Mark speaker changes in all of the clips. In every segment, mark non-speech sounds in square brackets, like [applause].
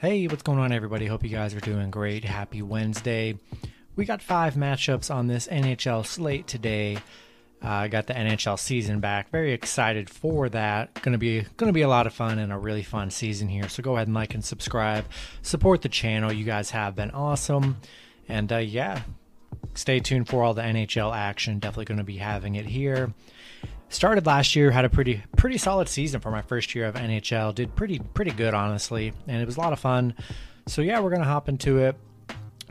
Speaker 1: Hey, what's going on, everybody? Hope you guys are doing great. Happy Wednesday. We got five matchups on this NHL slate today. I uh, got the NHL season back. Very excited for that. Going to be going to be a lot of fun and a really fun season here. So go ahead and like and subscribe. Support the channel. You guys have been awesome. And uh, yeah, stay tuned for all the NHL action. Definitely going to be having it here started last year, had a pretty pretty solid season for my first year of NHL. Did pretty pretty good honestly, and it was a lot of fun. So yeah, we're gonna hop into it.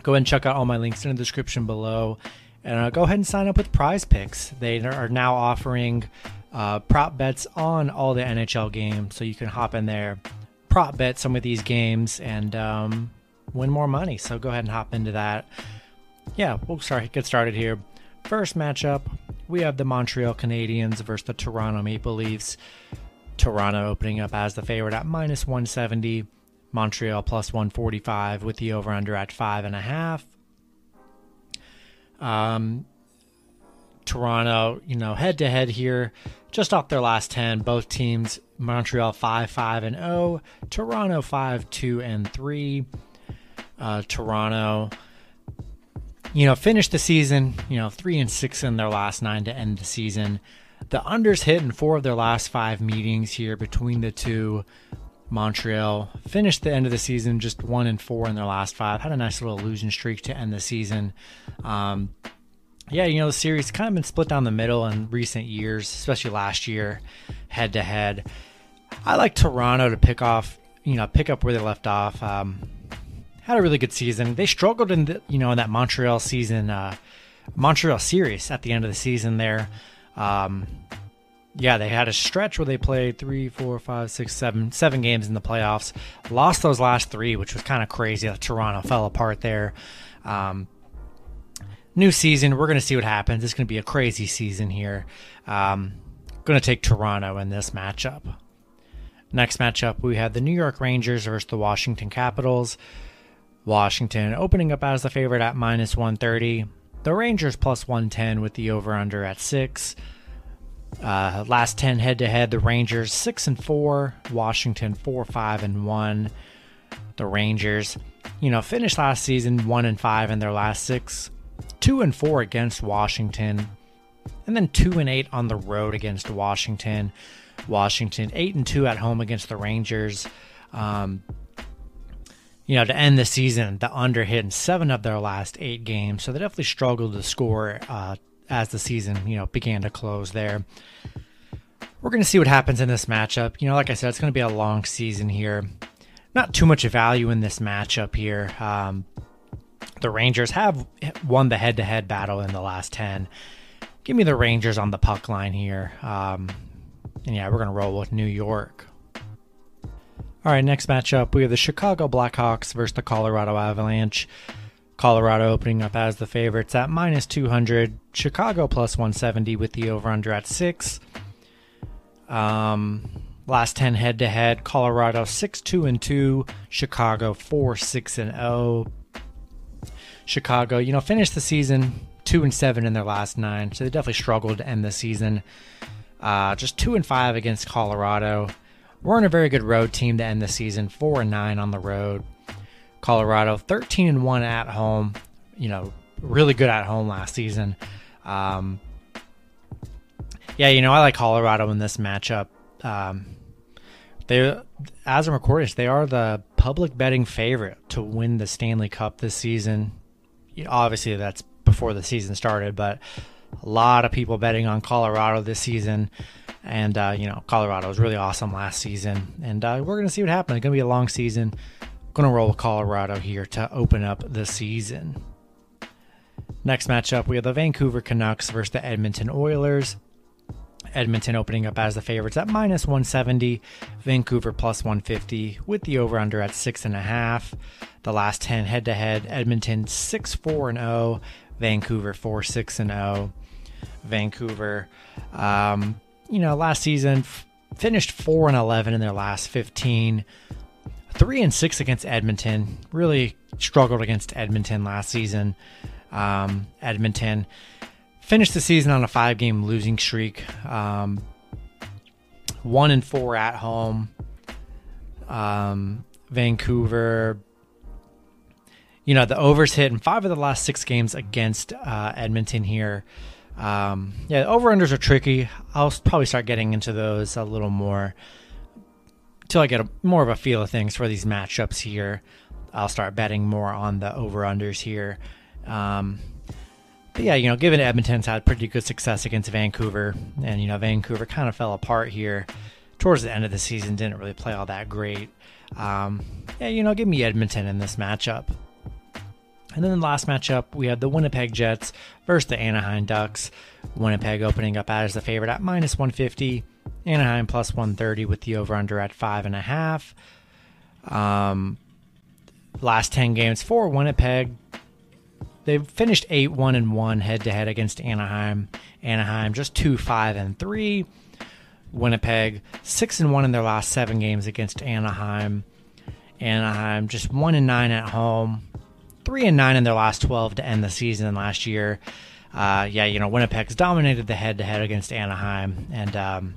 Speaker 1: Go ahead and check out all my links in the description below, and uh, go ahead and sign up with PrizePicks. They are now offering uh, prop bets on all the NHL games, so you can hop in there, prop bet some of these games, and um, win more money. So go ahead and hop into that. Yeah, we'll start get started here. First matchup, we have the Montreal Canadiens versus the Toronto Maple Leafs. Toronto opening up as the favorite at minus 170. Montreal plus 145 with the over under at five and a half. Um, Toronto, you know, head to head here, just off their last 10, both teams, Montreal 5 5 and 0, Toronto 5 2 and 3. Uh, Toronto you know, finished the season, you know, three and six in their last nine to end the season. The unders hit in four of their last five meetings here between the two. Montreal finished the end of the season just one and four in their last five. Had a nice little losing streak to end the season. Um, yeah, you know, the series kind of been split down the middle in recent years, especially last year, head to head. I like Toronto to pick off, you know, pick up where they left off. Um, had a really good season. They struggled in the, you know in that Montreal season, uh, Montreal series at the end of the season there. Um, yeah, they had a stretch where they played three, four, five, six, seven, seven games in the playoffs. Lost those last three, which was kind of crazy. Toronto fell apart there. Um, new season, we're going to see what happens. It's going to be a crazy season here. Um, going to take Toronto in this matchup. Next matchup, we have the New York Rangers versus the Washington Capitals. Washington opening up as the favorite at minus 130. The Rangers plus 110 with the over under at 6. Uh, last 10 head to head, the Rangers 6 and 4, Washington 4 5 and 1. The Rangers, you know, finished last season 1 and 5 in their last 6, 2 and 4 against Washington, and then 2 and 8 on the road against Washington. Washington 8 and 2 at home against the Rangers. Um, you know, to end the season, the under hit in seven of their last eight games. So they definitely struggled to score uh, as the season, you know, began to close there. We're going to see what happens in this matchup. You know, like I said, it's going to be a long season here. Not too much value in this matchup here. Um, the Rangers have won the head to head battle in the last 10. Give me the Rangers on the puck line here. Um, and yeah, we're going to roll with New York. All right, next matchup, we have the Chicago Blackhawks versus the Colorado Avalanche. Colorado opening up as the favorites at minus 200. Chicago plus 170 with the over under at 6. Um, last 10 head to head, Colorado 6 2 and 2, Chicago 4 6 and 0. Chicago, you know, finished the season 2 and 7 in their last 9, so they definitely struggled to end the season. Uh, just 2 and 5 against Colorado weren't a very good road team to end the season, four and nine on the road. Colorado, thirteen and one at home. You know, really good at home last season. Um, yeah, you know, I like Colorado in this matchup. Um, they, as I'm recording, they are the public betting favorite to win the Stanley Cup this season. Obviously, that's before the season started, but a lot of people betting on Colorado this season. And, uh, you know, Colorado was really awesome last season. And uh, we're going to see what happens. It's going to be a long season. Going to roll with Colorado here to open up the season. Next matchup, we have the Vancouver Canucks versus the Edmonton Oilers. Edmonton opening up as the favorites at minus 170, Vancouver plus 150, with the over under at 6.5. The last 10 head to head, Edmonton 6 4 0, Vancouver 4 6 0. Vancouver um, you know, last season f- finished 4 and 11 in their last 15. 3 and 6 against Edmonton. Really struggled against Edmonton last season. Um, Edmonton finished the season on a five game losing streak. Um, 1 and 4 at home. Um, Vancouver. You know, the overs hit in five of the last six games against uh, Edmonton here. Um, yeah, over unders are tricky. I'll probably start getting into those a little more until I get a, more of a feel of things for these matchups here. I'll start betting more on the over unders here. Um, but yeah, you know, given Edmonton's had pretty good success against Vancouver, and you know, Vancouver kind of fell apart here towards the end of the season, didn't really play all that great. Um, yeah, you know, give me Edmonton in this matchup. And then the last matchup, we have the Winnipeg Jets versus the Anaheim Ducks. Winnipeg opening up as the favorite at minus 150. Anaheim plus 130 with the over under at five and a half. Um, last 10 games for Winnipeg, they've finished 8 1 and 1 head to head against Anaheim. Anaheim just 2 5 and 3. Winnipeg 6 and 1 in their last 7 games against Anaheim. Anaheim just 1 and 9 at home. 3 and 9 in their last 12 to end the season last year. Uh, yeah, you know, Winnipeg's dominated the head to head against Anaheim. And, um,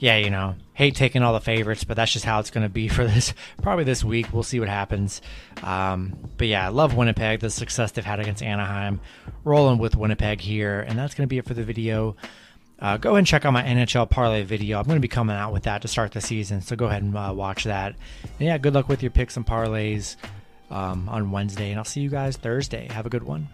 Speaker 1: yeah, you know, hate taking all the favorites, but that's just how it's going to be [laughs] for this probably this week. We'll see what happens. Um, but yeah, I love Winnipeg, the success they've had against Anaheim. Rolling with Winnipeg here, and that's going to be it for the video. Uh, go ahead and check out my NHL parlay video. I'm going to be coming out with that to start the season, so go ahead and uh, watch that. And yeah, good luck with your picks and parlays um, on Wednesday, and I'll see you guys Thursday. Have a good one.